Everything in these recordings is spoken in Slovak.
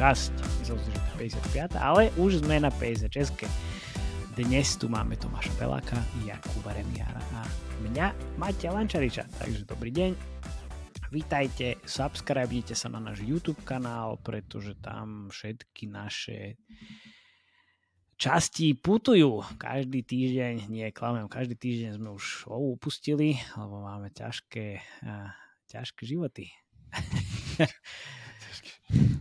časť. Myslel si, že to je 55. Ale už sme na 56. Dnes tu máme Tomáša Beláka, Jakuba Remiára a mňa Matia Lančariča. Takže dobrý deň. Vítajte, subscribnite sa na náš YouTube kanál, pretože tam všetky naše časti putujú. Každý týždeň, nie klamem, každý týždeň sme už upustili, lebo máme ťažké, ťažké životy.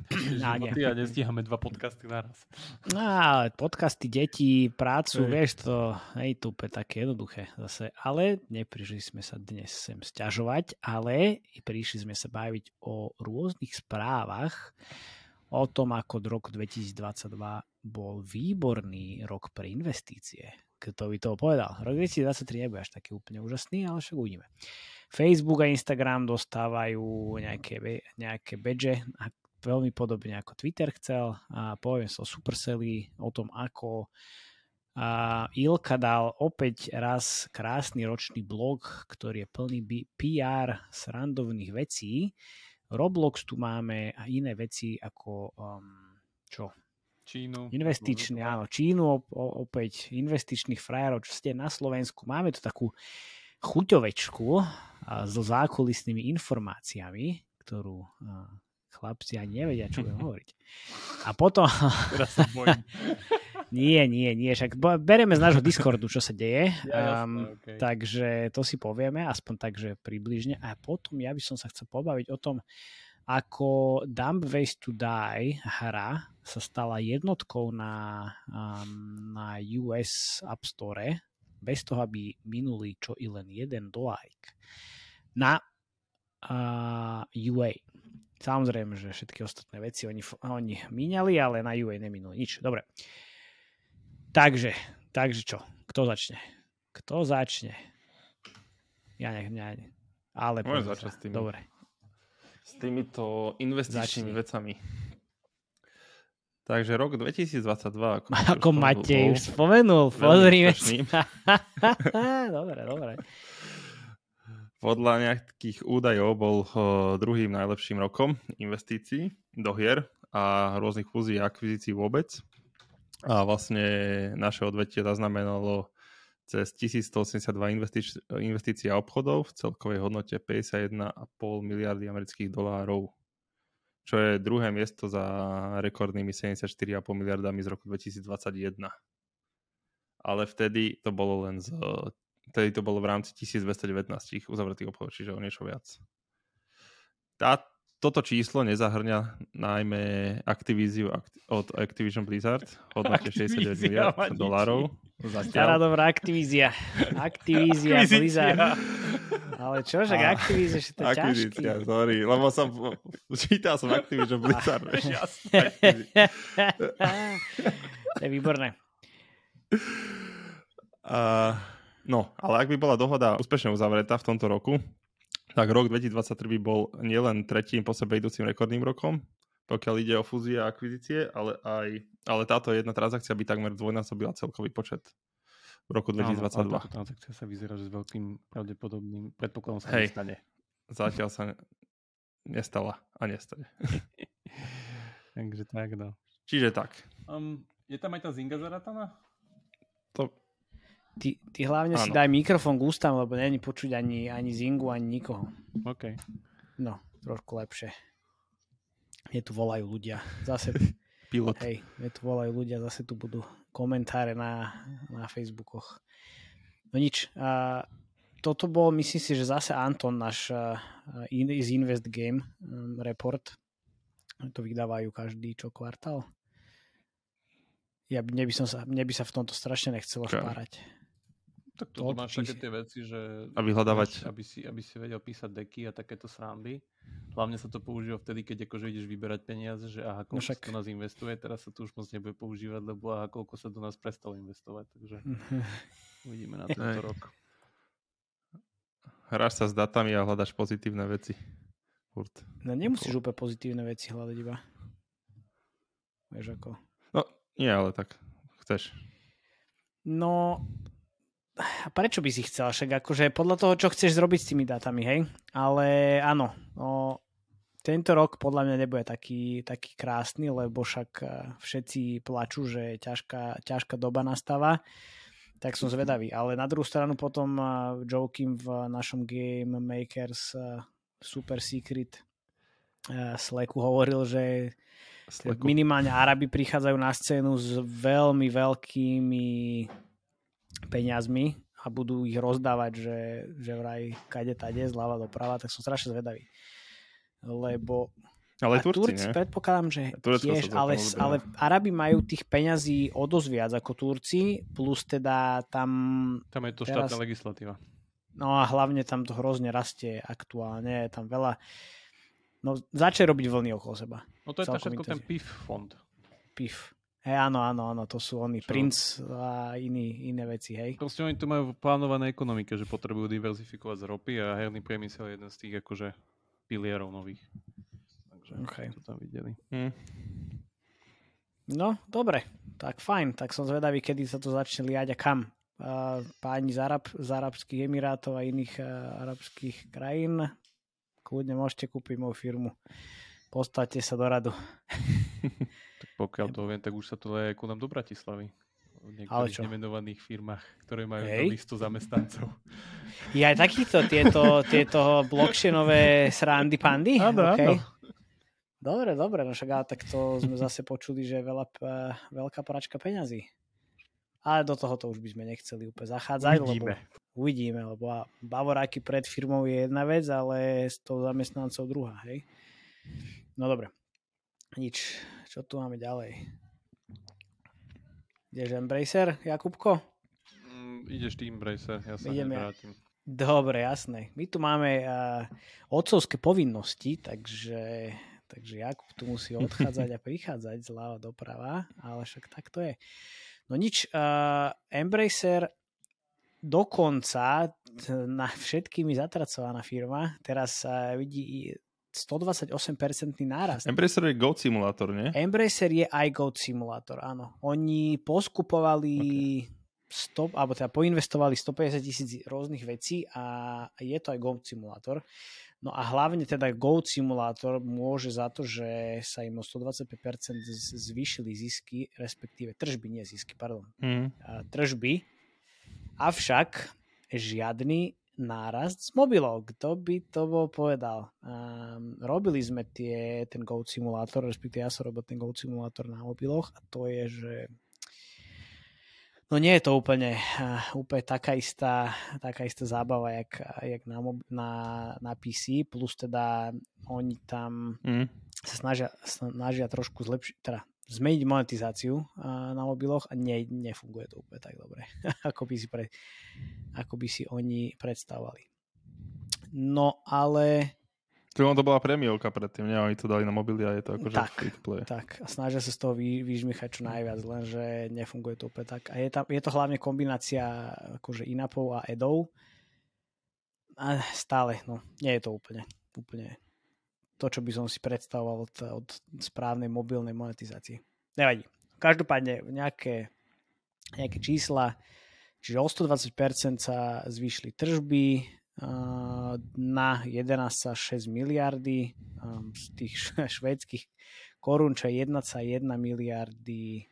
životy a nestíhame dva podcasty naraz. No, ale podcasty, deti, prácu, Ej. vieš, to je to úplne také jednoduché zase. Ale neprišli sme sa dnes sem stiažovať, ale prišli sme sa baviť o rôznych správach, o tom, ako rok 2022 bol výborný rok pre investície. Kto by to povedal? Rok 2023 nebude až taký úplne úžasný, ale však uvidíme. Facebook a Instagram dostávajú nejaké, nejaké badge, veľmi podobne ako Twitter chcel. A poviem sa o Supercelli, o tom, ako a Ilka dal opäť raz krásny ročný blog, ktorý je plný PR srandovných vecí. Roblox tu máme a iné veci ako um, čo? Čínu. Investičný, áno, Čínu opäť investičných frajerov, čo ste na Slovensku. Máme tu takú chuťovečku so zákulisnými informáciami, ktorú chlapci ani nevedia, čo budem hovoriť. A potom... Teraz sa bojím. nie, nie, nie. Však bereme z nášho Discordu, čo sa deje. Ja, um, okay. Takže to si povieme, aspoň tak, že približne. A potom ja by som sa chcel pobaviť o tom, ako Dumb Ways to Die hra sa stala jednotkou na, um, na US App Store bez toho, aby minuli čo i len jeden dolajk na uh, UA. Samozrejme, že všetky ostatné veci oni, oni míňali, ale na UA neminuli nič. Dobre. Takže, takže čo? Kto začne? Kto začne? Ja nech mňa... Ale Môžem začať s tým. Dobre. S týmito investičnými Začni. vecami. Takže rok 2022. Ako, ako Matej už spomenul, pozrime sa. dobre, dobre podľa nejakých údajov bol eh, druhým najlepším rokom investícií do hier a rôznych fúzií a akvizícií vôbec. A vlastne naše odvetie zaznamenalo cez 1182 investič- investícií a obchodov v celkovej hodnote 51,5 miliardy amerických dolárov, čo je druhé miesto za rekordnými 74,5 miliardami z roku 2021. Ale vtedy to bolo len z Tedy to bolo v rámci 1219 uzavretých obchodov, čiže o niečo viac. Tá, toto číslo nezahrňa najmä Activiziu od Activision Blizzard v hodnote 69 miliard dolárov. Stará dobrá Activizia. Activizia, Blizzard. Ale čo, že Activizia, že to je ťažký. sorry, lebo som čítal som Activision Blizzard. to je výborné. Uh, No, ale ak by bola dohoda úspešne uzavretá v tomto roku, tak rok 2023 by bol nielen tretím po sebe idúcim rekordným rokom, pokiaľ ide o fúzie a akvizície, ale aj ale táto jedna transakcia by takmer dvojnásobila celkový počet v roku 2022. Áno, táto transakcia sa vyzerá, že s veľkým pravdepodobným predpokladom sa Hej, nestane. Zatiaľ sa nestala a nestane. Takže tak, no. Čiže tak. Um, je tam aj tá Zinga zarataná? To Ty, ty hlavne ano. si daj mikrofón k ústam, lebo není počuť ani, ani Zingu, ani nikoho. OK. No, trošku lepšie. Je tu volajú ľudia. Zase... Pilot. Hej, je tu volajú ľudia, zase tu budú komentáre na, na Facebookoch. No nič. A toto bol, myslím si, že zase Anton, náš uh, z Invest Game um, report. To vydávajú každý čo kvartál. Ja, mne, by som sa, mne by sa v tomto strašne nechcelo okay. špárať. Tak to máš také tie veci, že... A vyhľadávať. Aby si, aby si vedel písať deky a takéto srandy. Hlavne sa to používa vtedy, keď akože ideš vyberať peniaze, že aha, koľko no však... sa do nás investuje, teraz sa to už moc nebude používať, lebo aha, koľko sa do nás prestalo investovať. Takže uvidíme na tento rok. Hráš sa s datami a hľadaš pozitívne veci. Furt. No nemusíš úplne pozitívne veci hľadať iba. Vieš ako. No, nie, ale tak chceš. No, prečo by si chcel? Však akože podľa toho, čo chceš zrobiť s tými dátami, hej? Ale áno, no, tento rok podľa mňa nebude taký, taký krásny, lebo však eh, všetci plačú, že ťažká, ťažká doba nastáva. Tak som zvedavý. Ale na druhú stranu potom eh, Joe Kim v našom Game Makers eh, Super Secret Slacku hovoril, že Slacku. minimálne Arabi prichádzajú na scénu s veľmi veľkými peniazmi a budú ich rozdávať, že, že vraj kade tade, zľava doprava, tak som strašne zvedavý lebo ale Turci, Turci predpokladám, že Turecko tiež, ale, ale Arabi majú tých peňazí o dosť viac ako Turci, plus teda tam... Tam je to teraz, štátna legislatíva. No a hlavne tam to hrozne rastie aktuálne, je tam veľa... No začali robiť vlny okolo seba. No to je všetko ten PIF fond. PIF. Hej, áno, áno, áno, to sú oni, Čo? Prince a iní, iné veci, hej. Proste oni tu majú plánované ekonomike, že potrebujú diverzifikovať z ropy a herný priemysel je jeden z tých akože pilierov nových. Takže okay. to tam videli. Hmm. No, dobre, tak fajn, tak som zvedavý, kedy sa to začne liať a kam. Uh, páni z, Arab, z Arabských Emirátov a iných uh, arabských krajín, kľudne môžete kúpiť moju firmu. Postavte sa do radu. tak pokiaľ to viem, tak už sa to leje ku nám do Bratislavy v niektorých nemenovaných firmách, ktoré majú Hej. listu zamestnancov. Je aj takýto tieto, tieto blockchainové srandy pandy? Áno, okay. áno. Dobre, dobre, no však tak to sme zase počuli, že je veľa, veľká poračka peňazí. Ale do tohoto už by sme nechceli úplne zachádzať, uvidíme. lebo uvidíme, lebo bavoráky pred firmou je jedna vec, ale s tou zamestnancov druhá, hej? No dobre, nič. Čo tu máme ďalej? Ideš Embracer, Jakubko? Mm, ideš ty Embracer, ja sa Idem nevrátim. Ja. Dobre, jasné. My tu máme uh, otcovské povinnosti, takže, takže Jakub tu musí odchádzať a prichádzať zľava doprava, ale však tak to je. No nič, uh, Embracer dokonca na všetkými zatracovaná firma, teraz uh, vidí 128% nárast. Embracer je Goat Simulator, nie? Embracer je aj Goat Simulator, áno. Oni poskupovali okay. stop, alebo teda poinvestovali 150 tisíc rôznych vecí a je to aj Goat Simulator. No a hlavne teda Goat Simulator môže za to, že sa im o 125% zvýšili zisky, respektíve tržby, nie zisky, pardon. Mm. Tržby. Avšak žiadny nárast z mobilov. Kto by to bol povedal? Um, robili sme tie, ten Goat Simulator, respektíve ja som robil ten Goat Simulator na mobiloch a to je, že no nie je to úplne, uh, úplne taká istá, taká istá zábava, jak, jak na, na, na PC, plus teda oni tam mm. sa snažia, snažia trošku zlepšiť, teda zmeniť monetizáciu na mobiloch a ne, nefunguje to úplne tak dobre, ako by si, pre, ako by si oni predstavovali. No ale... To to bola premiovka predtým, nie? Oni to dali na mobily a je to akože tak, free. Tak, a snažia sa z toho vy, vyžmichať čo najviac, lenže nefunguje to úplne tak. A je, tam, je to hlavne kombinácia akože inapov a edov. A stále, no, nie je to úplne, úplne to, čo by som si predstavoval od, od správnej mobilnej monetizácie. Nevadí. Každopádne nejaké, nejaké čísla, čiže o 120% sa zvýšili tržby na 11,6 miliardy z tých švédskych korún, čo je 1,1 miliardy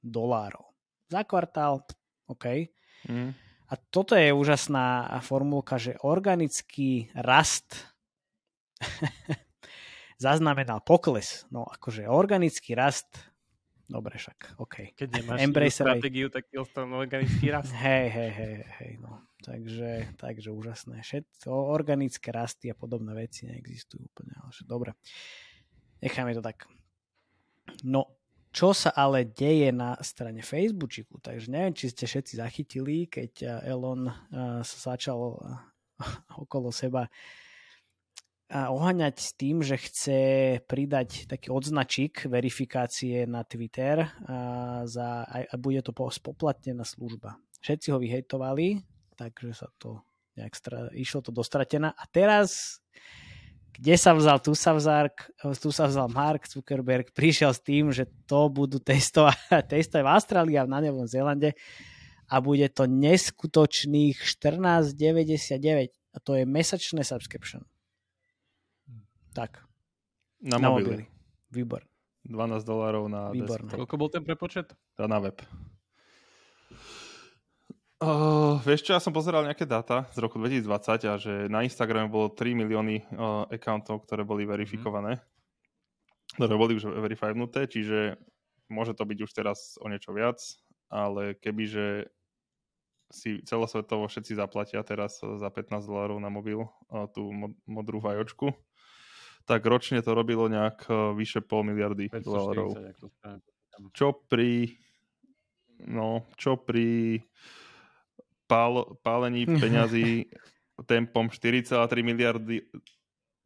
dolárov. Za kvartál, OK. Mm. A toto je úžasná formulka, že organický rast zaznamenal pokles. No akože organický rast, dobre však, OK. Keď nemáš Embracer stratégiu, tak ti ostanú organický rast. Hej, hej, hej, hej, no. Takže, takže úžasné. Všetko organické rasty a podobné veci neexistujú úplne. Ale dobre, necháme to tak. No, čo sa ale deje na strane Facebooku, takže neviem, či ste všetci zachytili, keď Elon uh, sa začal uh, okolo seba oháňať s tým, že chce pridať taký odznačík verifikácie na Twitter a, za, a, bude to spoplatnená služba. Všetci ho vyhejtovali, takže sa to nejak stra, išlo to dostratená. A teraz, kde sa vzal, tu sa vzal, tu sa vzal Mark Zuckerberg, prišiel s tým, že to budú testovať, testovať v Austrálii a na Novom Zélande a bude to neskutočných 14,99 a to je mesačné subscription. Tak. Na, na mobily. mobily. Výbor. 12 dolárov na Výborné. Koľko bol ten prepočet? Tá na web. Uh, vieš čo, ja som pozeral nejaké dáta z roku 2020 a že na Instagrame bolo 3 milióny uh, accountov, ktoré boli mhm. verifikované. Mm. Ktoré boli už verifajnuté, čiže môže to byť už teraz o niečo viac, ale kebyže si celosvetovo všetci zaplatia teraz za 15 dolárov na mobil uh, tú modrú vajočku, tak ročne to robilo nejak uh, vyše pol miliardy dolárov. Čo pri no, čo pri pál, pálení peňazí tempom 4,3 miliardy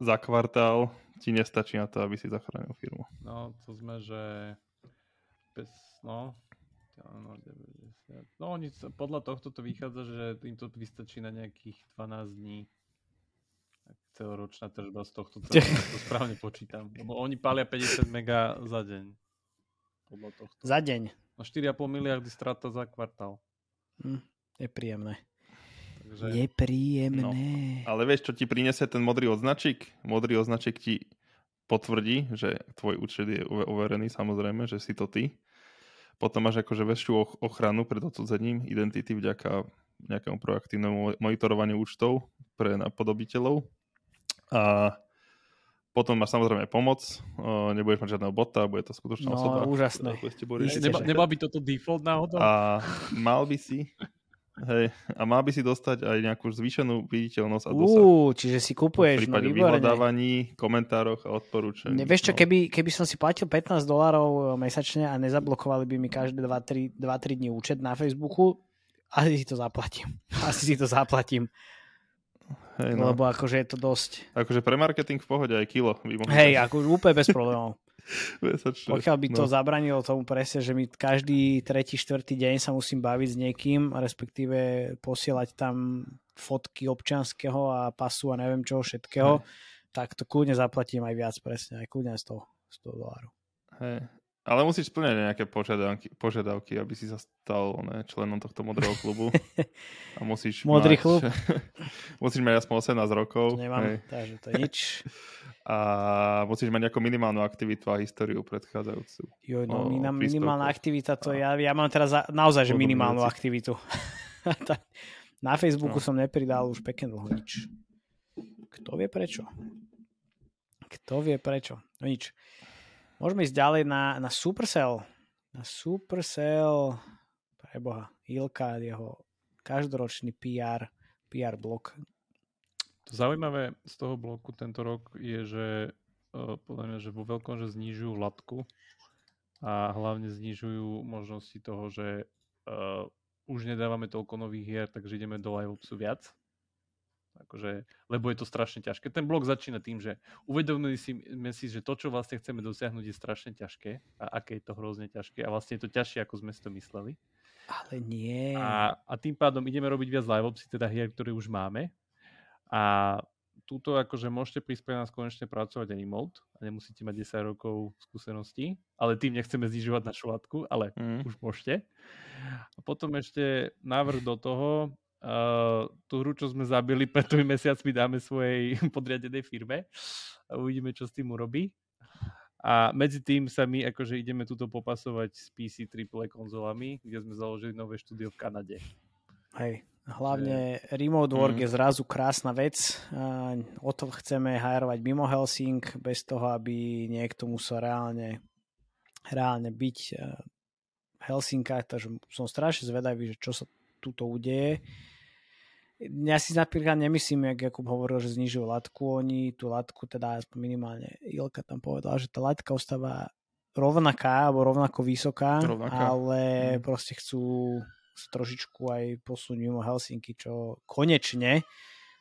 za kvartál ti nestačí na to, aby si zachránil firmu. No, to sme, že bez, no, no oni, podľa tohto to vychádza, že im to vystačí na nejakých 12 dní. Celoročná tržba z tohto to správne počítam. Lebo oni pália 50 mega za deň. Podľa tohto. Za deň. No 4,5 miliardy strata za kvartál. Hm. Nepríjemné. Takže... Nepríjemné. No, ale vieš, čo ti prinesie ten modrý označik? Modrý označik ti potvrdí, že tvoj účet je overený, samozrejme, že si to ty. Potom máš akože väčšiu ochranu pred odsudzením identity vďaka nejakému proaktívnemu monitorovaniu účtov pre napodobiteľov. A potom máš samozrejme pomoc, nebudeš mať žiadneho bota, bude to skutočná no, osoba. úžasné. Neba, neba by toto default náhodou? A mal by si, Hej, a mal by si dostať aj nejakú zvýšenú viditeľnosť a dosah. Uh, čiže si kupuješ, v prípade no, vyhľadávaní, komentároch a odporúčaní. Nevieš čo, no. keby, keby som si platil 15 dolárov mesačne a nezablokovali by mi každé 2-3 dní účet na Facebooku, asi si to zaplatím. Asi si to zaplatím. Hej, no. Lebo akože je to dosť. Akože pre marketing v pohode aj kilo by Hej, akože úplne bez problémov. Pokiaľ by to no. zabranilo tomu presne, že mi každý tretí, štvrtý deň sa musím baviť s niekým, respektíve posielať tam fotky občanského a pasu a neviem čoho všetkého, Hej. tak to kľudne zaplatím aj viac presne, aj kľudne 100, 100 dolárov. Hej. Ale musíš splňať nejaké požiadavky, požiadavky aby si sa stal ne, členom tohto modrého klubu. A musíš Modrý mať, klub? musíš mať aspoň 18 rokov. To nemám, hej. takže to je nič. A musíš mať nejakú minimálnu aktivitu a históriu predchádzajúcu. Jo, no, o, minimálna aktivita, to ja, ja mám teraz naozaj že minimálnu aktivitu. Na Facebooku no. som nepridal už pekne dlho nič. Kto vie prečo? Kto vie prečo? No nič. Môžeme ísť ďalej na, na Supercell. Na Supercell, preboha, Ilka, jeho každoročný PR, PR blok. To zaujímavé z toho bloku tento rok je, že uh, podľa mňa, že vo veľkom, že znižujú latku a hlavne znižujú možnosti toho, že uh, už nedávame toľko nových hier, takže ideme do live viac Akože, lebo je to strašne ťažké. Ten blok začína tým, že uvedomili si, si, že to, čo vlastne chceme dosiahnuť, je strašne ťažké a aké je to hrozne ťažké a vlastne je to ťažšie, ako sme si to mysleli. Ale nie. A, a tým pádom ideme robiť viac live opcií, teda hier, ktoré už máme. A túto akože môžete prísť pre nás konečne pracovať aj remote a nemusíte mať 10 rokov skúseností, ale tým nechceme znižovať našu látku, ale mm. už môžete. A potom ešte návrh do toho, Uh, tú hru, čo sme zabili pred tými mesiacmi, dáme svojej podriadenej firme a uvidíme, čo s tým urobí. A medzi tým sa my akože ideme tuto popasovať s PC AAA konzolami, kde sme založili nové štúdio v Kanade. Hej, hlavne že... remote work mm. je zrazu krásna vec. Uh, o to chceme hajerovať mimo Helsing, bez toho, aby niekto musel reálne, reálne byť uh, v Helsinkách, takže som strašne zvedavý, že čo sa tuto udeje ja si napríklad nemyslím, jak Jakub hovoril, že znižujú latku, oni tú latku, teda aspoň minimálne Ilka tam povedala, že tá latka ostáva rovnaká, alebo rovnako vysoká, rovnaká. ale mm. proste chcú sa trošičku aj posunúť mimo Helsinky, čo konečne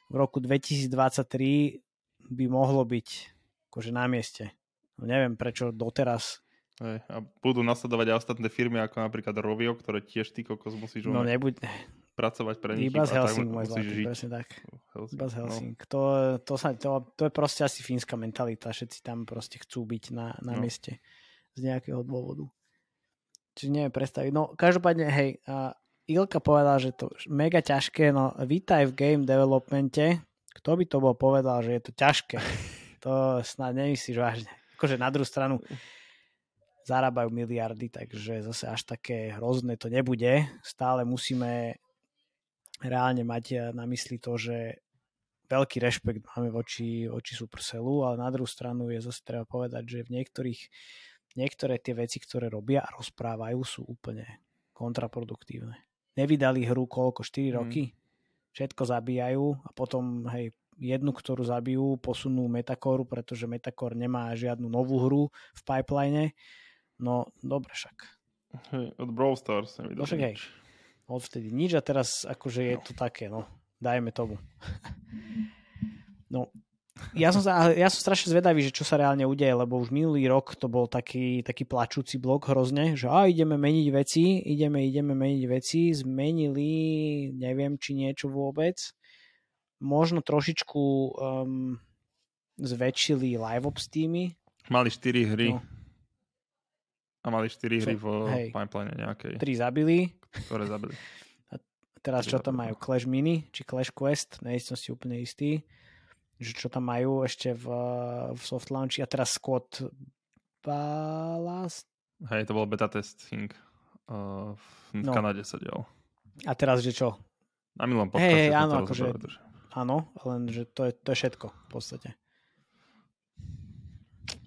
v roku 2023 by mohlo byť akože na mieste. No neviem, prečo doteraz a budú nasledovať aj ostatné firmy, ako napríklad Rovio, ktoré tiež ty kokos musíš no, nebuď, pracovať pre nich. Iba z Helsing, môj zlatý, presne tak. Helsing, Iba z Helsing. No. To, to, sa, to, to je proste asi fínska mentalita. Všetci tam proste chcú byť na, na no. mieste z nejakého dôvodu. Čiže neviem predstaviť. No, každopádne, hej, uh, Ilka povedala, že to mega ťažké, no vítaj v game developmente. Kto by to bol povedal, že je to ťažké? to snad nemyslíš vážne. akože na druhú stranu zarábajú miliardy, takže zase až také hrozné to nebude. Stále musíme reálne mať na mysli to, že veľký rešpekt máme voči, voči Supercellu, ale na druhú stranu je zase treba povedať, že v niektorých niektoré tie veci, ktoré robia a rozprávajú, sú úplne kontraproduktívne. Nevydali hru koľko? 4 mm. roky? Všetko zabíjajú a potom hej, jednu, ktorú zabijú, posunú Metacore, pretože Metacore nemá žiadnu novú hru v pipeline. No, dobre však. Hej, od Brawl Stars nevydali no, však, hej, odvtedy nič a teraz akože je no. to také, no, dajme tomu. no, ja som, sa, ja som strašne zvedavý, že čo sa reálne udeje, lebo už minulý rok to bol taký, taký plačúci blok hrozne, že a ideme meniť veci, ideme, ideme meniť veci, zmenili, neviem, či niečo vôbec. Možno trošičku um, zväčšili live ops týmy. Mali 4 hry. No. A mali 4 hry vo hej, pipeline nejakej. 3 zabili. Ktoré zabili. A teraz čo tam majú? Clash Mini? Či Clash Quest? Nej som si úplne istý že čo tam majú ešte v, v soft launchi a teraz Squad Ballast. Hej, to bol beta testing. Uh, v no. Kanade sa dial. A teraz, že čo? Na milom podcaste. Hej, hej, áno, akože, áno, len že to je, to je všetko v podstate.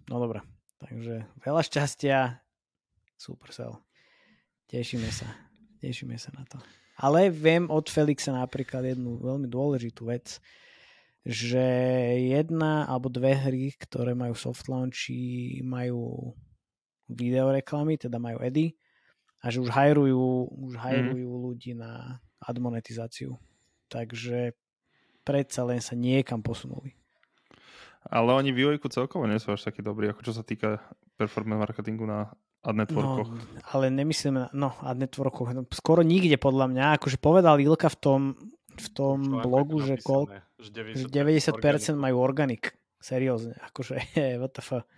No dobre, takže veľa šťastia, Supercell. Tešíme sa, tešíme sa na to. Ale viem od Felixa napríklad jednu veľmi dôležitú vec, že jedna alebo dve hry, ktoré majú soft launchi, majú videoreklamy, teda majú edy a že už hajrujú, už mhm. hajrujú mm. ľudí na admonetizáciu. Takže predsa len sa niekam posunuli. Ale oni vývojku celkovo nie sú až takí dobrí, ako čo sa týka performance marketingu na ad networkoch. No, ale nemyslím na no, ad networkoch. No, skoro nikde podľa mňa. Akože povedal Ilka v tom, v tom blogu, že, kol, že 90%, 90% majú organik. Seriózne, akože what the fuck.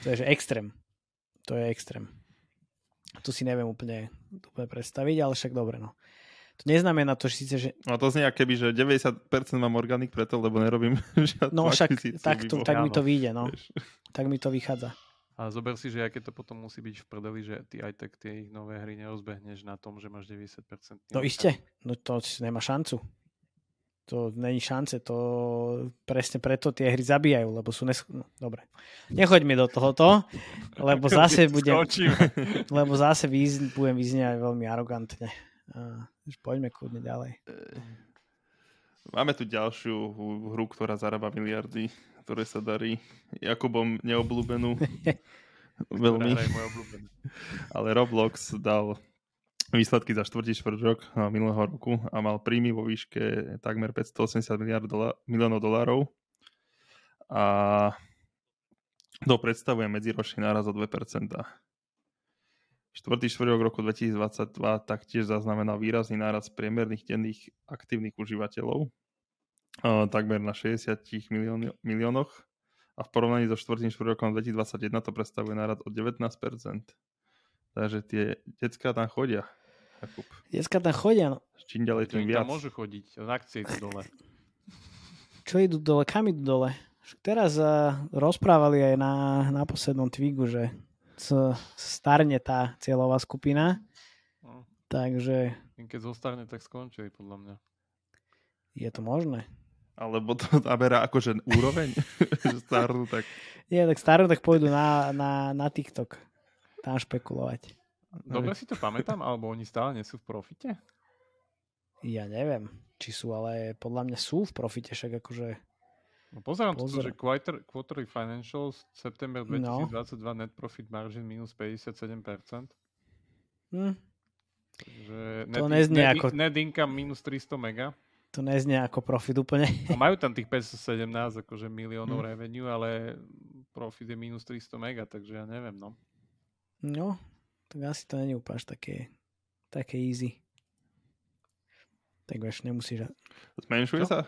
To je že extrém. To je extrém. To si neviem úplne, úplne predstaviť, ale však dobre, no. To neznamená to, že síce, že... No to znie keby, že 90% mám organik preto, lebo nerobím žiadnu No však tak, to, tak mi to vyjde, no. Tak mi to vychádza. A zober si, že aké to potom musí byť v prdeli, že ty aj tak tie ich nové hry nerozbehneš na tom, že máš 90%. No iste, no to nemá šancu. To není šance, to presne preto tie hry zabíjajú, lebo sú nes... No, dobre. Nechoď mi do tohoto, lebo zase budem... lebo zase výz... budem vyzniať veľmi arogantne. A, poďme kľudne ďalej. Máme tu ďalšiu hru, ktorá zarába miliardy ktoré sa darí Jakubom neobľúbenú. Veľmi. Ale Roblox dal výsledky za štvrtý štvrt rok minulého roku a mal príjmy vo výške takmer 580 miliard dola- miliónov dolárov. A to predstavuje medziročný náraz o 2%. Štvrtý štvrtok roku 2022 taktiež zaznamenal výrazný náraz priemerných denných aktívnych užívateľov takmer na 60 milión, miliónoch a v porovnaní so štvrtým štvrtokom 2021 to predstavuje nárad o 19%. Takže tie decka tam chodia. Jakub. Decka tam chodia, no. Čím ďalej, tým viac. môžu chodiť, z akcie idú dole. Čo idú dole? Kam idú dole? Teraz uh, rozprávali aj na, na poslednom twigu, že starne tá cieľová skupina. No. Takže... Keď zostarne, tak skončí podľa mňa. Je to možné? Alebo to naberá akože úroveň? starnú tak... Nie, tak starnú tak pôjdu na, na, na TikTok. Tam špekulovať. Dobre si to pamätám, alebo oni stále nie sú v profite? Ja neviem, či sú, ale podľa mňa sú v profite, však akože... No pozerám Pozor. tu, že quarter, quarterly financials september 2022 no. net profit margin minus 57%. Hm. Takže net, to neznie net, ako... Net income minus 300 mega to neznie ako profit úplne. A majú tam tých 517 akože miliónov mm. revenue, ale profit je minus 300 mega, takže ja neviem, no. No, tak asi to není úplne také, také easy. Tak vieš, nemusíš... Zmenšuje Čo? sa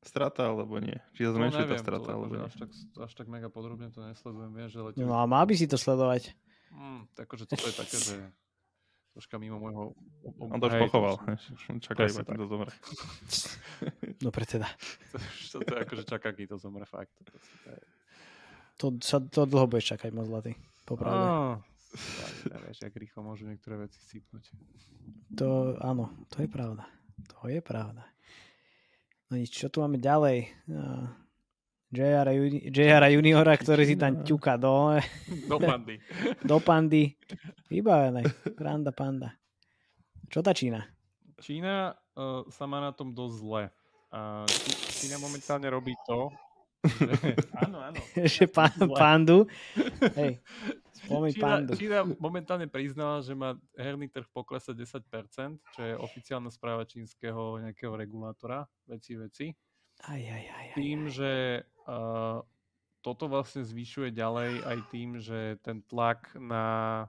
strata, alebo nie? Či sa no, zmenšuje no, neviem, tá strata, alebo nie? Až tak, až tak mega podrobne to nesledujem, vieš, že letím... No a mal by si to sledovať. Mm, takže toto je také, že troška mimo môjho... On to už pochoval. Čakaj, iba to zomre. No pre teda. to, to je ako, že čaká, kým to zomre fakt. To, sa, to dlho budeš čakať, moc zlatý. Popravde. Oh, nevieš, jak rýchlo môžu niektoré veci sypnúť. To, áno, to je pravda. To je pravda. No nič, čo tu máme ďalej? JR, JR juniora, ktorý si tam ťuka do... Do pandy. do pandy. Vybavené. Randa panda. Čo tá Čína? Čína uh, sa má na tom dosť zle. Uh, Čína momentálne robí to, áno, áno. že pán, pandu. Hej, spomeň Čína, pandu. Čína momentálne priznala, že má herný trh poklesať 10%, čo je oficiálna správa čínskeho nejakého regulátora, veci, veci. Aj, aj, aj, aj, tým, že uh, toto vlastne zvyšuje ďalej aj tým, že ten tlak na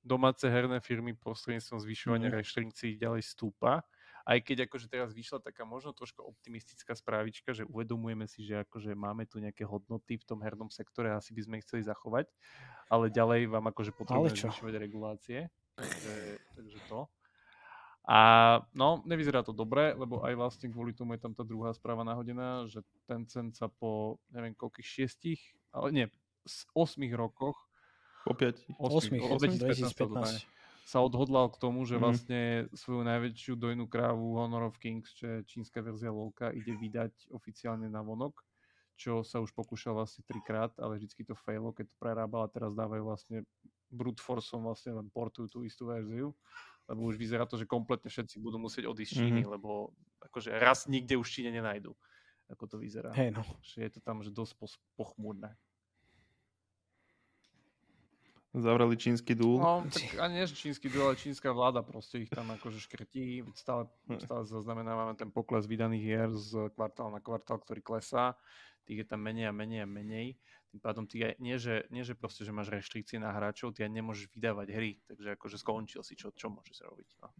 domáce herné firmy prostredníctvom zvyšovania mm. reštrikcií ďalej stúpa. Aj keď akože teraz vyšla taká možno trošku optimistická správička, že uvedomujeme si, že akože máme tu nejaké hodnoty v tom hernom sektore asi by sme ich chceli zachovať, ale ďalej vám akože potrebujeme zvyšovať regulácie. Takže, takže to. A no, nevyzerá to dobre, lebo aj vlastne kvôli tomu je tam tá druhá správa nahodená, že ten cen sa po neviem koľkých šiestich, ale nie, z 8 rokoch po 5. 8, 8, 2015 sa odhodlal k tomu, že mhm. vlastne svoju najväčšiu dojnú krávu Honor of Kings, čo je čínska verzia LoLka, ide vydať oficiálne na vonok, čo sa už pokúšal vlastne trikrát, ale vždycky to failo, keď to prerábal a teraz dávajú vlastne brute forceom vlastne len portujú tú istú verziu lebo už vyzerá to, že kompletne všetci budú musieť odísť z Číny, mm-hmm. lebo akože raz nikde už Číne nenajdu. Ako to vyzerá. Hey, no. Že je to tam že dosť pochmúrne. Zavreli čínsky dúl. No, tak ani nie čínsky dúl, ale čínska vláda proste ich tam akože škrtí. Stále, stále zaznamenávame ten pokles vydaných hier z kvartál na kvartál, ktorý klesá. Tých je tam menej a menej a menej. Tým pádom ty aj, nie, že, nie, že proste, že máš reštrikcie na hráčov, ty aj nemôžeš vydávať hry, takže akože skončil si, čo, čo môžeš robiť. No.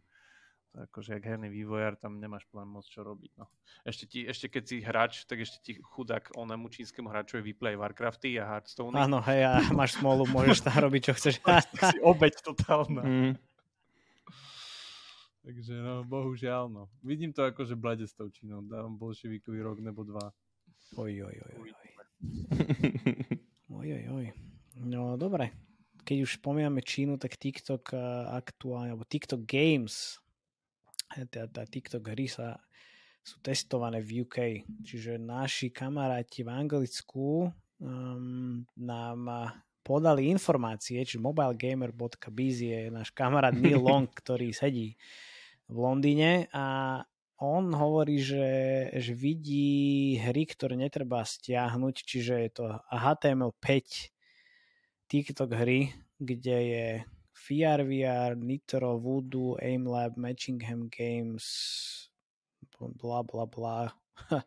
To akože, jak herný vývojár, tam nemáš plán moc čo robiť. No. Ešte, ti, ešte keď si hráč, tak ešte ti chudák onemu čínskemu hráčovi vyplay Warcrafty a Hearthstone. Áno, hej, a máš smolu, môžeš tam robiť, čo chceš. si obeď totálna. Mm. Takže no, bohužiaľ, no. Vidím to ako, že blade s tou Čínou. Dávam bolševikový rok nebo dva. Oj, oj, oj, oj. oj, oj, oj. No dobre, keď už spomíname Čínu, tak TikTok eh, aktuálne, alebo TikTok Games, teda TikTok hry sa sú testované v UK, čiže naši kamaráti v Anglicku um, nám podali informácie, čiže mobilegamer.biz je náš kamarát Neil Long, ktorý sedí v Londýne a on hovorí, že, že vidí hry, ktoré netreba stiahnuť, čiže je to HTML5 TikTok hry, kde je VR, VR, Nitro, Voodoo, AimLab, Matchingham Games, bla bla bla.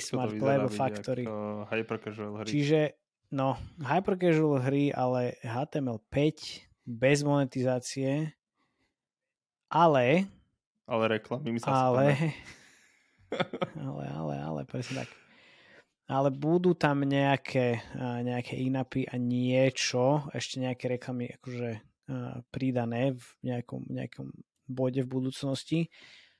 Smart Level Factory. Hyper casual hry. Čiže, no, hyper casual hry, ale HTML5 bez monetizácie, ale ale reklamy mi sa ale, ale, ale, ale, presne tak. Ale budú tam nejaké, nejaké inapy a niečo, ešte nejaké reklamy akože pridané v nejakom, nejakom bode v budúcnosti.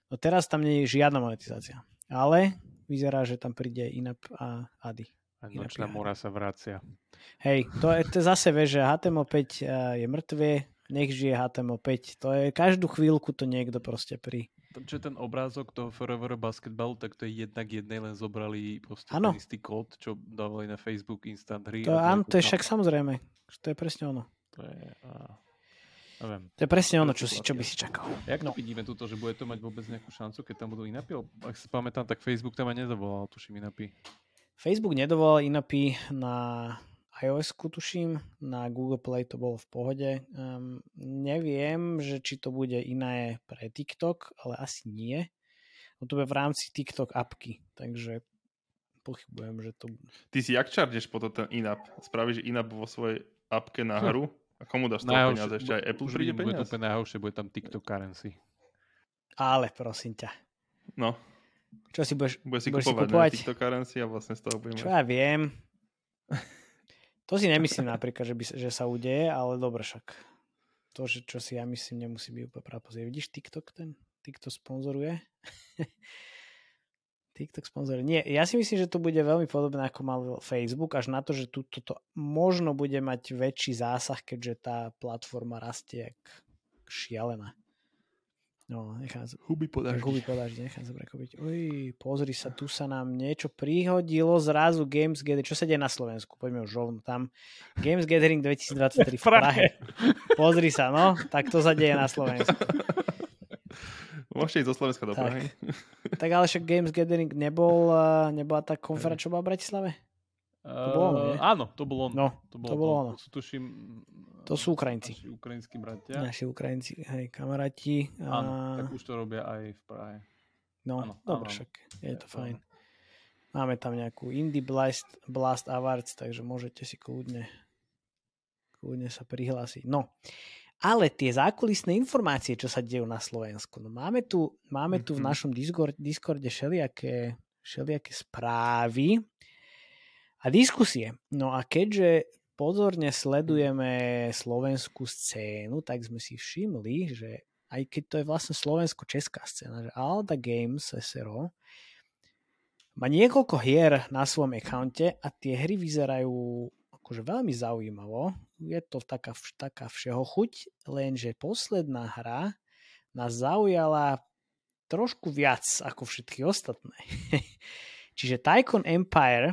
No teraz tam nie je žiadna monetizácia. Ale vyzerá, že tam príde inap a ady. A nočná mora sa vracia. Hej, to je, to zase vieš, že HTML5 je mŕtve, nech žije HTML5. To je každú chvíľku to niekto proste pri... Čo ten obrázok toho Forever Basketballu, tak to je jednak jednej len zobrali proste ano. ten istý kód, čo dávali na Facebook Instant hry. To, áno, to je však samozrejme. To je presne ono. To je... A... Neviem. To je presne ono, čo, si, čo by si čakal. Jak no. vidíme túto, že bude to mať vôbec nejakú šancu, keď tam budú inapy? Ak sa pamätám, tak Facebook tam aj nedovolal, tuším, inapy. Facebook nedovolal inapy na ios tuším, na Google Play to bolo v pohode. Um, neviem, že či to bude iné pre TikTok, ale asi nie. No to bude v rámci TikTok apky, takže pochybujem, že to... Ty si jak čardeš po ten in-app? Spravíš in-app vo svojej apke na hm. hru? A komu dáš to peniaze? Ešte aj Apple príde peniaz? Bude to najhoršie, bude tam TikTok currency. Ale prosím ťa. No. Čo si budeš, budeš si budeš kupovať, si kupovať? TikTok currency a vlastne z toho budeme... Čo ja viem. To si nemyslím napríklad, že, by, že sa udeje, ale dobre však. To, že čo si ja myslím, nemusí byť úplne pravda. Vidíš TikTok ten? TikTok sponzoruje? TikTok sponzor. Nie, ja si myslím, že to bude veľmi podobné ako mal Facebook, až na to, že tu, toto možno bude mať väčší zásah, keďže tá platforma rastie jak šialená. No, nechám sa... Huby podáždi. Huby podáždi, nechám sa prekopiť. Uj, pozri sa, tu sa nám niečo prihodilo zrazu Games Gathering. Čo sa deje na Slovensku? Poďme už rovno tam. Games Gathering 2023 v Prahe. Pozri sa, no. Tak to sa deje na Slovensku. Môžete ísť zo Slovenska do Prahy. Tak ale však Games Gathering nebol, eh, nebola tá konferencia, čo bola v Bratislave? To bolo ono, nie? Áno, to bolo ono. No, to bolo, to bolo ono. Tuším, to sú Ukrajinci. Naši ukrajinskí bratia. Naši Ukrajinci, hej, kamaráti. Áno, a... tak už to robia aj v Prahe. No, áno, dobre, áno. však je to fajn. Máme tam nejakú Indie Blast, Blast Awards, takže môžete si kľudne, kľudne sa prihlásiť. No, ale tie zákulisné informácie, čo sa dejú na Slovensku, no máme tu, máme tu v mhm. našom Discord, Discorde všelijaké, všelijaké správy, a diskusie. No a keďže pozorne sledujeme slovenskú scénu, tak sme si všimli, že aj keď to je vlastne slovensko-česká scéna, že Alda Games SRO má niekoľko hier na svojom akaunte a tie hry vyzerajú akože veľmi zaujímavo. Je to taká, taká všeho chuť, lenže posledná hra nás zaujala trošku viac ako všetky ostatné. Čiže Tycoon Empire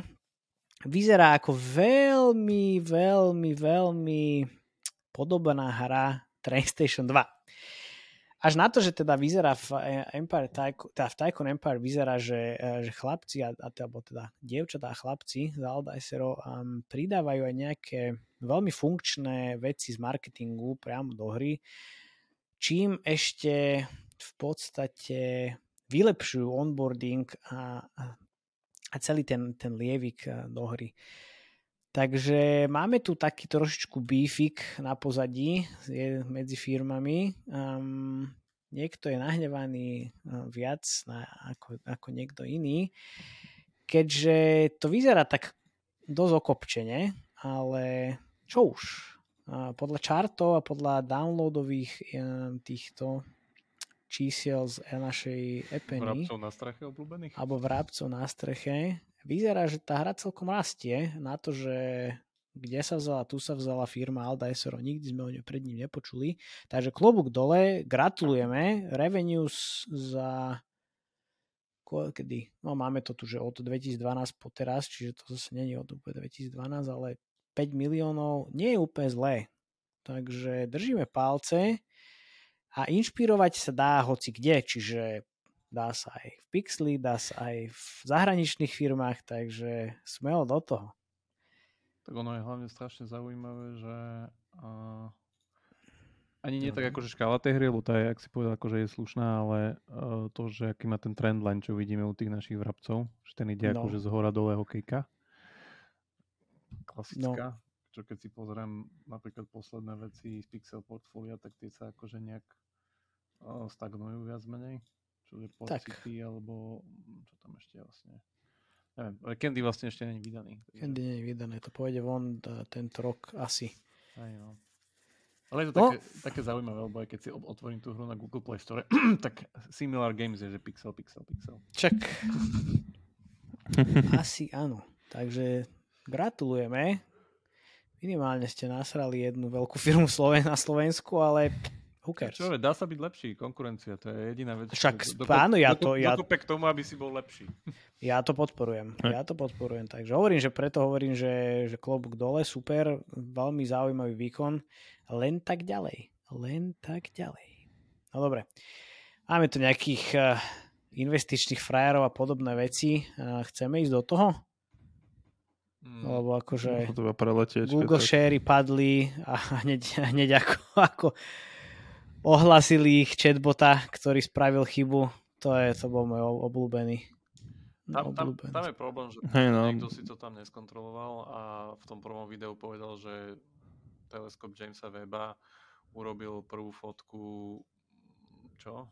vyzerá ako veľmi, veľmi, veľmi podobná hra PlayStation 2. Až na to, že teda vyzerá v Empire, teda v Tycoon Empire vyzerá, že, že chlapci, a, alebo teda dievčatá a chlapci z Aldaisero um, pridávajú aj nejaké veľmi funkčné veci z marketingu priamo do hry, čím ešte v podstate vylepšujú onboarding a a celý ten, ten lievik eh, do hry. Takže máme tu taký trošičku bífik na pozadí medzi firmami. Um, niekto je nahnevaný uh, viac na, ako, ako niekto iný, keďže to vyzerá tak dosť okopčene, ale čo už. Uh, podľa chartov a podľa downloadových týchto čísiel z našej Epeny. Vrabcov na streche obľúbených? Alebo vrabcov na streche. Vyzerá, že tá hra celkom rastie na to, že kde sa vzala, tu sa vzala firma Alda SRO, nikdy sme o ňu pred ním nepočuli. Takže klobúk dole, gratulujeme. Revenues za kedy? No máme to tu, že od 2012 po teraz, čiže to zase není od 2012, ale 5 miliónov nie je úplne zlé. Takže držíme palce a inšpirovať sa dá hoci kde, čiže dá sa aj v Pixli, dá sa aj v zahraničných firmách, takže smelo do toho. Tak ono je hlavne strašne zaujímavé, že uh, ani nie tak akože škála tej hry, lebo tá je, ak si povedal, akože je slušná, ale uh, to, že aký má ten trendline, čo vidíme u tých našich vrabcov, že ten ide no. akože z hora dole hokejka. Klasická. No. Čo keď si pozriem napríklad posledné veci z Pixel portfólia, tak tie sa akože nejak stagnujú viac menej, čo je. City, alebo čo tam ešte vlastne. Neviem, Candy vlastne ešte není vydaný. Candy není vydané, to pôjde von tento rok asi. Aj no. Ale je to no. také, také zaujímavé, lebo aj keď si otvorím tú hru na Google Play Store, tak similar games je, že pixel, pixel, pixel. Čak. asi áno. Takže gratulujeme. Minimálne ste nasrali jednu veľkú firmu na Slovensku, ale Who cares? Čo, dá sa byť lepší, konkurencia, to je jediná vec. Však do, áno, ja to... Ja, k tomu, aby si bol lepší. Ja to podporujem, ja to podporujem. Takže hovorím, že preto hovorím, že, že klobúk dole, super, veľmi zaujímavý výkon, len tak ďalej, len tak ďalej. No dobre, máme tu nejakých uh, investičných frajerov a podobné veci. Uh, chceme ísť do toho? Mm. Lebo akože Google Share padli a hneď, hneď ako, ako ohlasili ich chatbota, ktorý spravil chybu. To, je, to bol môj obľúbený. Tam, tam, tam je problém, že hey no. niekto si to tam neskontroloval a v tom prvom videu povedal, že teleskop Jamesa Weba urobil prvú fotku čo?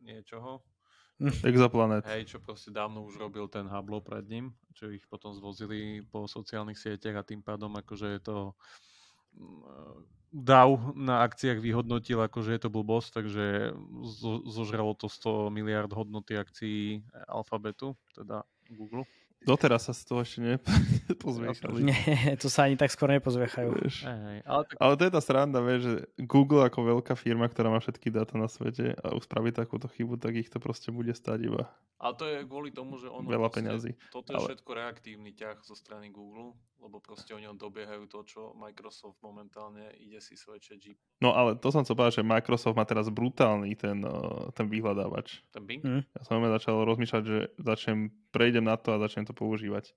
Niečoho? Exoplanet. Hej, čo proste dávno už robil ten Hubble pred ním, čo ich potom zvozili po sociálnych sieťach a tým pádom akože je to DAO na akciách vyhodnotil, akože je to blbosť, takže zo, zožralo to 100 miliard hodnoty akcií Alphabetu, teda Google. Doteraz sa z toho ešte nepozviechali. Nie, to sa ani tak skoro nepozviechajú. ale, tak... ale to je tá sranda, vieš, že Google ako veľká firma, ktorá má všetky dáta na svete a spraví takúto chybu, tak ich to proste bude stať iba. Ale to je kvôli tomu, že ono veľa peňazí. Toto je ale... všetko reaktívny ťah zo strany Google, lebo proste oni dobiehajú to, čo Microsoft momentálne ide si svoje chat No ale to som chcel povedať, že Microsoft má teraz brutálny ten, eh, ten vyhľadávač. Ten Bing? Mm. Ja som začal rozmýšľať, že začnem, prejdem na to a začnem to používať.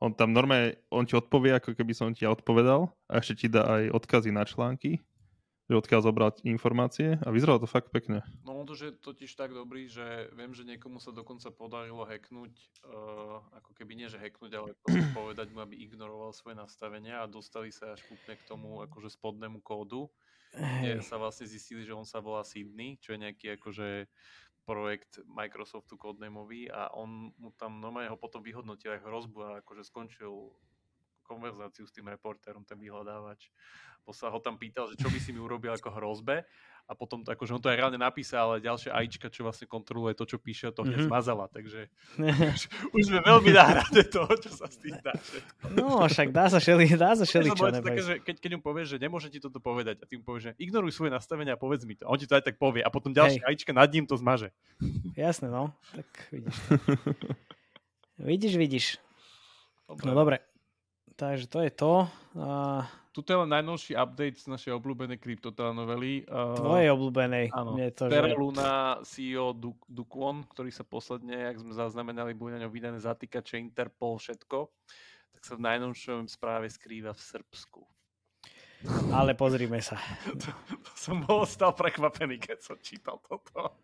On tam normálne, on ti odpovie, ako keby som ti ja odpovedal a ešte ti dá aj odkazy na články, že odkiaľ zobrať informácie? A vyzeralo to fakt pekne. No on to je totiž tak dobrý, že viem, že niekomu sa dokonca podarilo hacknúť, uh, ako keby nie, že hacknúť, ale povedať mu, aby ignoroval svoje nastavenia a dostali sa až kúpne k tomu akože spodnému kódu, kde sa vlastne zistili, že on sa volá Sydney, čo je nejaký akože projekt Microsoftu Codenameový a on mu tam normálne ho potom vyhodnotil aj hrozbu a akože skončil konverzáciu s tým reportérom, ten vyhľadávač. Bo sa ho tam pýtal, že čo by si mi urobil ako hrozbe a potom to, akože on to aj reálne napísal, ale ďalšia AIčka, čo vlastne kontroluje to, čo píše, to hneď mm-hmm. zmazala, takže už, už sme veľmi náhrade toho, čo sa s tým dá všetko. No, však dá sa šeli, dá sa šeli, čo také, že keď, keď mu povieš, že nemôže ti toto povedať a ty mu povieš, že ignoruj svoje nastavenia a povedz mi to. A on ti to aj tak povie a potom ďalšia Hej. AIčka nad ním to zmaže. Jasné, no. Tak vidíš. vidíš, vidíš. Dobre. No dobre. Takže to je to. Uh... Tuto je len najnovší update z našej obľúbenej kryptotelovely. Uh, Tvojej obľúbenej. Áno. to, Terra že... Luna CEO Duk- Dukwon, ktorý sa posledne, ak sme zaznamenali, bude na ňom vydané zatýkače Interpol, všetko, tak sa v najnovšom správe skrýva v Srbsku. Ale pozrime sa. to, to som bol stal prekvapený, keď som čítal toto.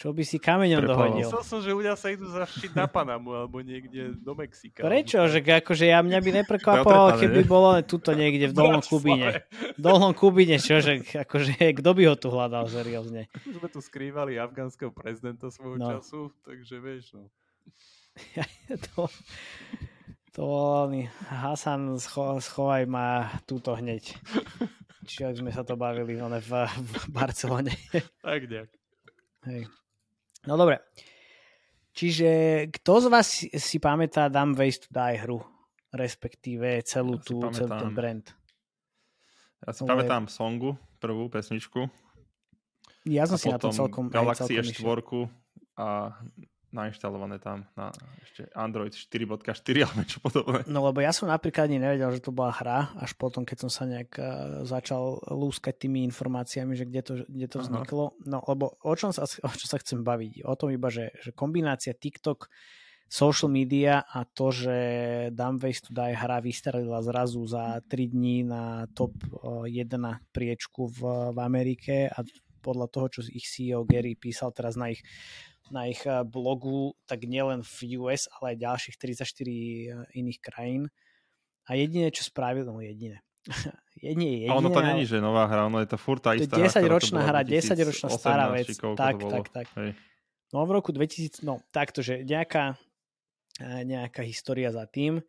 Čo by si kameňom dohodil? Myslel som, že ľudia sa idú zaštiť na Panamu alebo niekde do Mexika. Prečo? Že akože ja mňa by neprekvapovalo, keby bolo tuto niekde v Dolnom Kubine. V Dolnom Kubine, čo? Že, akože, kto by ho tu hľadal seriózne? Sme tu skrývali afgánskeho prezidenta svojho no. času, takže vieš, no. to, to Hasan, scho, schovaj ma túto hneď. Čiže sme sa to bavili v, v Barcelone. tak nejak. Hej. No dobre. Čiže kto z vás si, si pamätá Dumb Ways to Die hru? Respektíve celú ja tú, celý ten brand. Ja si Ale... pamätám Songu, prvú pesničku. Ja som si na to celkom... Galaxie 4 a nainštalované tam na ešte Android 4.4 alebo čo podobné. No lebo ja som napríklad ani nevedel, že to bola hra, až potom, keď som sa nejak uh, začal lúskať tými informáciami, že kde to, kde to vzniklo. No lebo o čom, sa, o čom sa chcem baviť? O tom iba, že, že kombinácia TikTok, social media a to, že Dumb Ways to Die hra vystrelila zrazu za 3 dní na top 1 priečku v, v Amerike a podľa toho, čo ich CEO Gary písal teraz na ich na ich eh, blogu, tak nielen v US, ale aj ďalších 34 eh, iných krajín. A jediné, čo spravil, no jediné, jedine, jedine, a ono to není, že nová hra, ono je to furt tá istá 10 ročná hra, 10 ročná stará vec. Tak, tak, tak. Hej. No v roku 2000, no takto, že nejaká, eh, nejaká história za tým.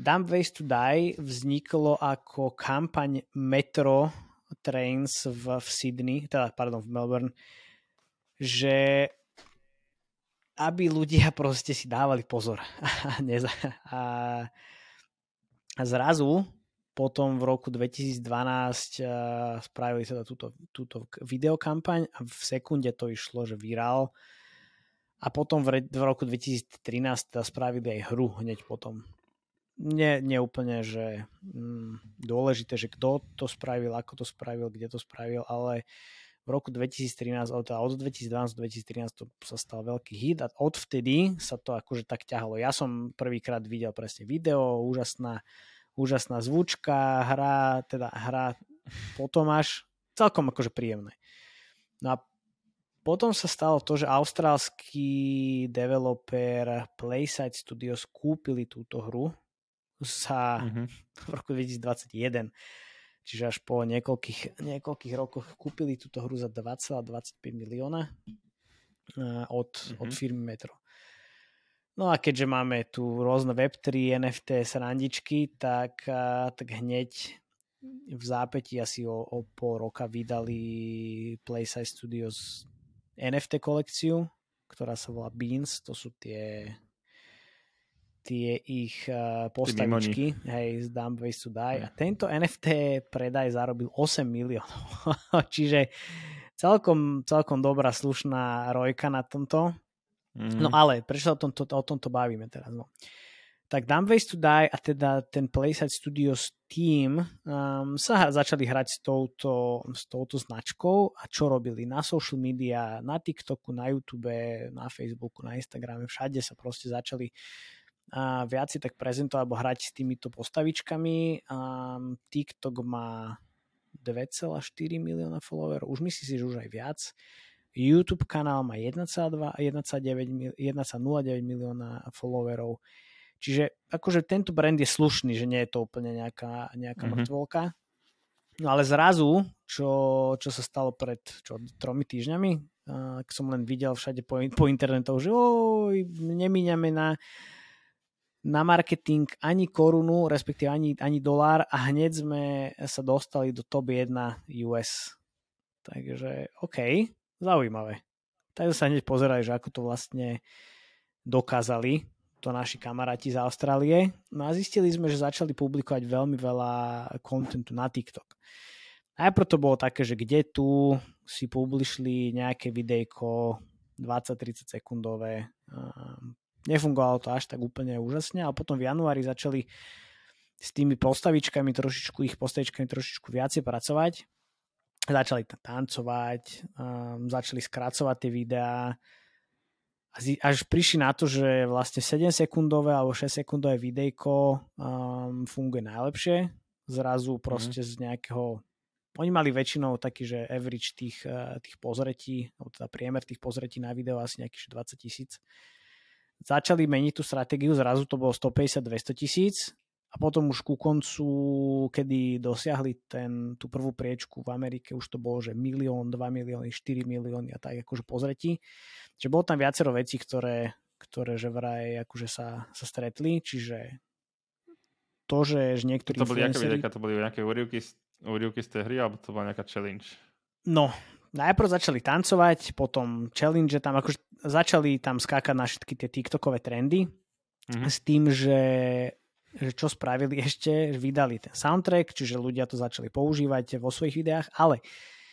Dumb Ways to Die vzniklo ako kampaň Metro Trains v, v Sydney, teda pardon, v Melbourne, že aby ľudia proste si dávali pozor. a, zrazu potom v roku 2012 uh, spravili teda túto, túto videokampaň a v sekunde to išlo, že virál. A potom v, roku 2013 teda spravili aj hru hneď potom. Nie, nie úplne, že mm, dôležité, že kto to spravil, ako to spravil, kde to spravil, ale v roku 2013, teda od 2012 do 2013 to sa stal veľký hit a odvtedy sa to akože tak ťahalo. Ja som prvýkrát videl presne video, úžasná, úžasná zvučka, hra, teda hra potom až celkom akože príjemné. No a potom sa stalo to, že austrálsky developer Playside Studios kúpili túto hru za mm-hmm. v roku 2021 Čiže až po niekoľkých, niekoľkých rokoch kúpili túto hru za 2,25 milióna eh, od, mm-hmm. od firmy Metro. No a keďže máme tu rôzne Web3, NFT, srandičky, tak, eh, tak hneď v zápäti asi o, o pol roka vydali Playside Studios NFT kolekciu, ktorá sa volá Beans, to sú tie tie ich uh, postavičky, hej, z Dumb Ways to Die. A tento NFT predaj zarobil 8 miliónov. Čiže celkom, celkom dobrá, slušná rojka na tomto. Mm. No ale, prečo o tomto, o tomto bavíme teraz? No. Tak Dumb Ways to Die a teda ten Playside Studios team um, sa začali hrať s touto, s touto značkou a čo robili na social media, na TikToku, na YouTube, na Facebooku, na Instagrame, všade sa proste začali a viac si tak prezentovať alebo hrať s týmito postavičkami. Um, TikTok má 2,4 milióna followerov, už myslí si, že už aj viac. YouTube kanál má 1,09 milióna followerov. Čiže akože tento brand je slušný, že nie je to úplne nejaká, nejaká mm-hmm. mŕtvolka. No ale zrazu, čo, čo sa stalo pred čo, tromi týždňami, uh, som len videl všade po, po internetoch, že oj, nemíňame na, na marketing ani korunu, respektíve ani, ani dolár a hneď sme sa dostali do top 1 US. Takže OK, zaujímavé. Tak sa hneď pozeraj, že ako to vlastne dokázali to naši kamaráti z Austrálie. No a zistili sme, že začali publikovať veľmi veľa kontentu na TikTok. Najprv to bolo také, že kde tu si publišli nejaké videjko 20-30 sekundové. Nefungovalo to až tak úplne úžasne, ale potom v januári začali s tými postavičkami trošičku, ich postavičkami trošičku viacej pracovať. Začali tancovať, um, začali skracovať tie videá, až prišli na to, že vlastne 7 sekundové alebo 6 sekundové videjko um, funguje najlepšie. Zrazu mhm. proste mm. z nejakého oni mali väčšinou taký, že average tých, uh, tých pozretí, alebo teda priemer tých pozretí na video asi nejakých 20 tisíc. Začali meniť tú stratégiu, zrazu to bolo 150-200 tisíc a potom už ku koncu, kedy dosiahli ten, tú prvú priečku v Amerike, už to bolo, že milión, 2 milióny, 4 milióny a tak akože pozretí. Čiže bolo tam viacero vecí, ktoré, ktoré že vraj akože sa, sa stretli, čiže to, že, že niektorí To boli influenceri... aké to boli nejaké úrivky, úrivky z tej hry, alebo to bola nejaká challenge? No, najprv začali tancovať, potom challenge, tam akože začali tam skákať na všetky tie TikTokové trendy, mm-hmm. s tým, že že čo spravili ešte, vydali ten soundtrack, čiže ľudia to začali používať vo svojich videách, ale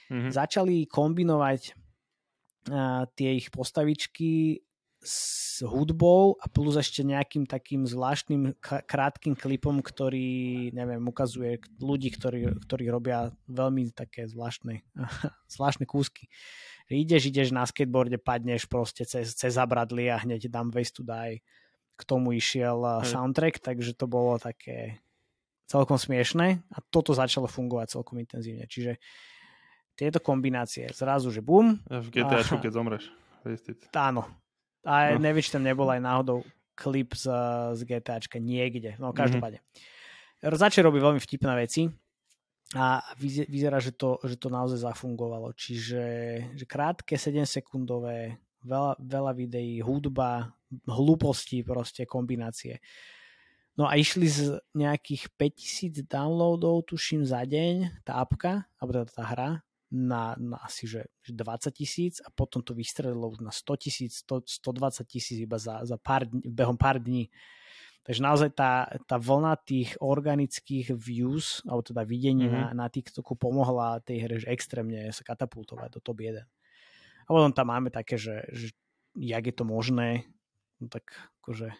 mm-hmm. začali kombinovať uh, tie ich postavičky s hudbou a plus ešte nejakým takým zvláštnym krátkým klipom, ktorý, neviem, ukazuje ľudí, ktorí, ktorí robia veľmi také zvláštne, zvláštne kúsky. Ideš, ideš na skateboarde, padneš proste cez, cez zabradly a hneď dám Waste to Die k tomu išiel Hej. soundtrack, takže to bolo také celkom smiešné a toto začalo fungovať celkom intenzívne. Čiže tieto kombinácie, zrazu, že bum. V GTA, a... keď zomreš. Áno. A no. neviem, či tam nebol aj náhodou klip z, z GTAčka niekde. No každopádne. Mm-hmm. Začal robiť veľmi vtipné veci a vyzerá, že to, že to naozaj zafungovalo. Čiže že krátke 7 sekundové veľa, veľa videí, hudba, hlúposti, proste kombinácie. No a išli z nejakých 5000 downloadov, tuším, za deň, tá apka, alebo teda tá hra, na, na asi že 20 tisíc a potom to vystrelilo už na 100 tisíc, 120 tisíc iba za, za pár dní, behom pár dní. Takže naozaj tá, tá vlna tých organických views, alebo teda videní mm-hmm. na, na TikToku pomohla tej hre že extrémne sa katapultovať do top 1. A potom tam máme také, že, že jak je to možné, no tak akože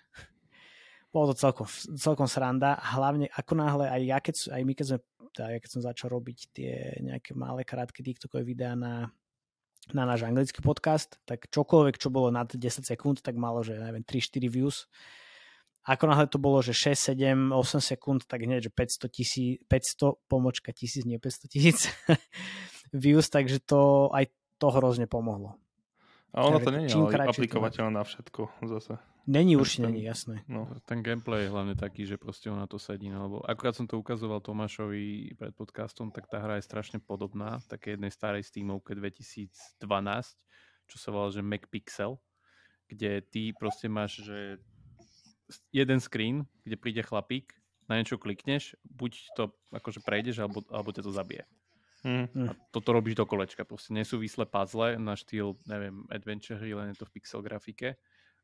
bolo to celkom, celkom sranda. Hlavne ako náhle aj ja, keď, aj my keď sme, teda ja keď som začal robiť tie nejaké malé krátke TikTokové videá na, na náš anglický podcast, tak čokoľvek, čo bolo nad 10 sekúnd, tak malo, že neviem, 3-4 views. Ako náhle to bolo, že 6, 7, 8 sekúnd, tak hneď, že 500 tisíc, 500 pomočka tisíc, nie 500 tisíc views, takže to aj to hrozne pomohlo. A ono to není ale aplikovateľné na všetko zase. Není už, není, jasné. No. Ten gameplay je hlavne taký, že proste on na to sedí. No, lebo akurát som to ukazoval Tomášovi pred podcastom, tak tá hra je strašne podobná také jednej starej Steamovke 2012, čo sa volá, že MacPixel, kde ty proste máš, že jeden screen, kde príde chlapík na niečo klikneš, buď to akože prejdeš, alebo, alebo ťa to zabije. Mm. A toto robíš do kolečka. Proste nesúvislé puzzle na štýl, neviem, adventure, len je to v pixel grafike.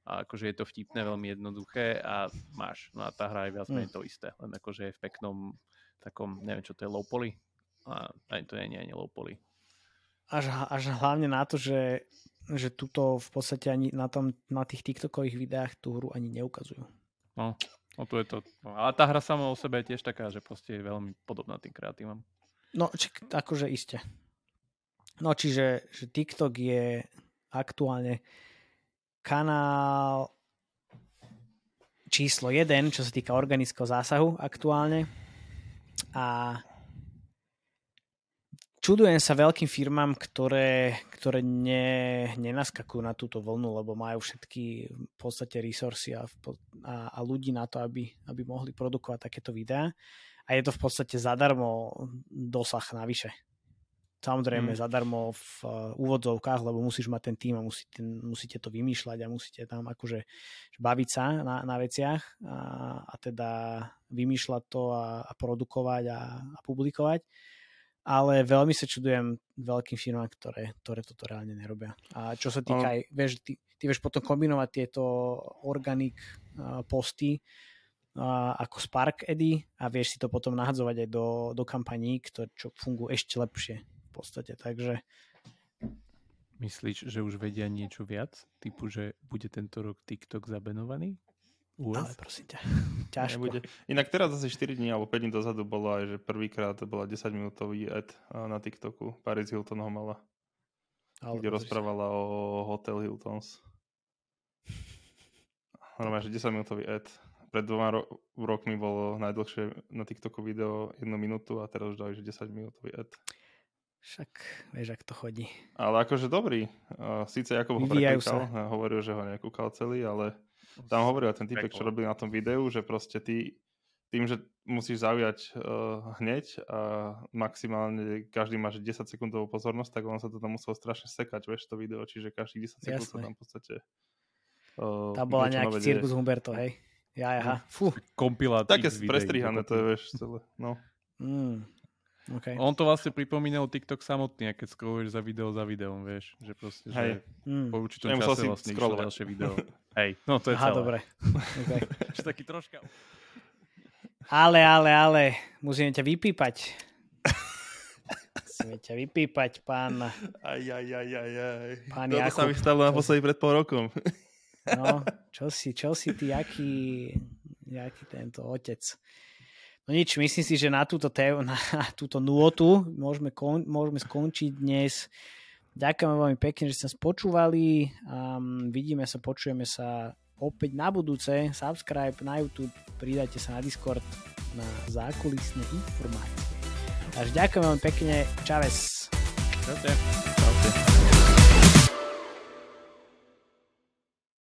A akože je to vtipné, veľmi jednoduché a máš. No a tá hra je viac menej mm. to isté. Len akože je v peknom takom, neviem čo to je, low poly. A ani to nie je ani low poly. Až, až hlavne na to, že, že tuto v podstate ani na, tom, na tých TikTokových videách tú hru ani neukazujú. No, no tu je to. No, ale tá hra sama o sebe je tiež taká, že proste je veľmi podobná tým kreatívam. No, či, akože iste. No, čiže že TikTok je aktuálne kanál číslo 1, čo sa týka organického zásahu aktuálne. A čudujem sa veľkým firmám, ktoré, ktoré ne, nenaskakujú na túto vlnu, lebo majú všetky v podstate resursy a, a, a ľudí na to, aby, aby mohli produkovať takéto videá a je to v podstate zadarmo dosah navyše. Samozrejme mm. zadarmo v uh, úvodzovkách, lebo musíš mať ten tým a musíte, musíte to vymýšľať a musíte tam akože baviť sa na, na veciach a, a teda vymýšľať to a, a produkovať a, a publikovať. Ale veľmi sa čudujem veľkým firmám, ktoré, ktoré toto reálne nerobia. A čo sa týka aj, vieš, ty, ty vieš potom kombinovať tieto organic uh, posty ako Spark Eddy a vieš si to potom nahadzovať aj do, do kampaní, ktoré, čo fungujú ešte lepšie v podstate. Takže Myslíš, že už vedia niečo viac? Typu, že bude tento rok TikTok zabenovaný? US? Ale prosím ťa, ťažko. Nebude. Inak teraz asi 4 dní alebo 5 dní dozadu bolo aj, že prvýkrát bola 10 minútový ad na TikToku. Paris Hilton ho mala. Ale kde rozprávala o Hotel Hiltons. Normálne, že 10 minútový ad pred dvoma ro- rokmi bolo najdlhšie na TikToku video jednu minútu a teraz už dali, že 10 minútový ad. Však vieš, ak to chodí. Ale akože dobrý. Sice Jakob ho prekúkal, hovoril, že ho nekúkal celý, ale tam hovoril ten typek, čo robil na tom videu, že proste ty tým, že musíš zaujať uh, hneď a maximálne každý má 10 sekundovú pozornosť, tak on sa to tam musel strašne sekať, vieš, to video, čiže každý 10 sekúnd sa tam v podstate uh, Tam bola nejaký cirkus Humberto, hej? Ja, aha. Fú. Kompilát Také prestrihané to je, vieš, celé. No. Mm. Okay. On to vlastne pripomínal TikTok samotný, keď scrolluješ za video za videom, vieš, že proste, že mm. po určitom čase vlastne išlo ďalšie video. Hej, no to je Aha, celé. dobre. Okay. taký troška... Ale, ale, ale, musíme ťa vypípať. musíme ťa vypípať, pán... Aj, aj, aj, aj, aj. Pán Toto Jakub. sa mi stalo naposledy pred pol rokom. No, čo si, čo si ty, aký, aký tento otec. No nič, myslím si, že na túto, te- na túto nôtu môžeme, kon- môžeme skončiť dnes. Ďakujem veľmi pekne, že ste nás počúvali. Um, vidíme sa, počujeme sa opäť na budúce. Subscribe na YouTube, pridajte sa na Discord na zákulisné informácie. Takže ďakujem veľmi pekne. Čaves. Čaute. Čaute.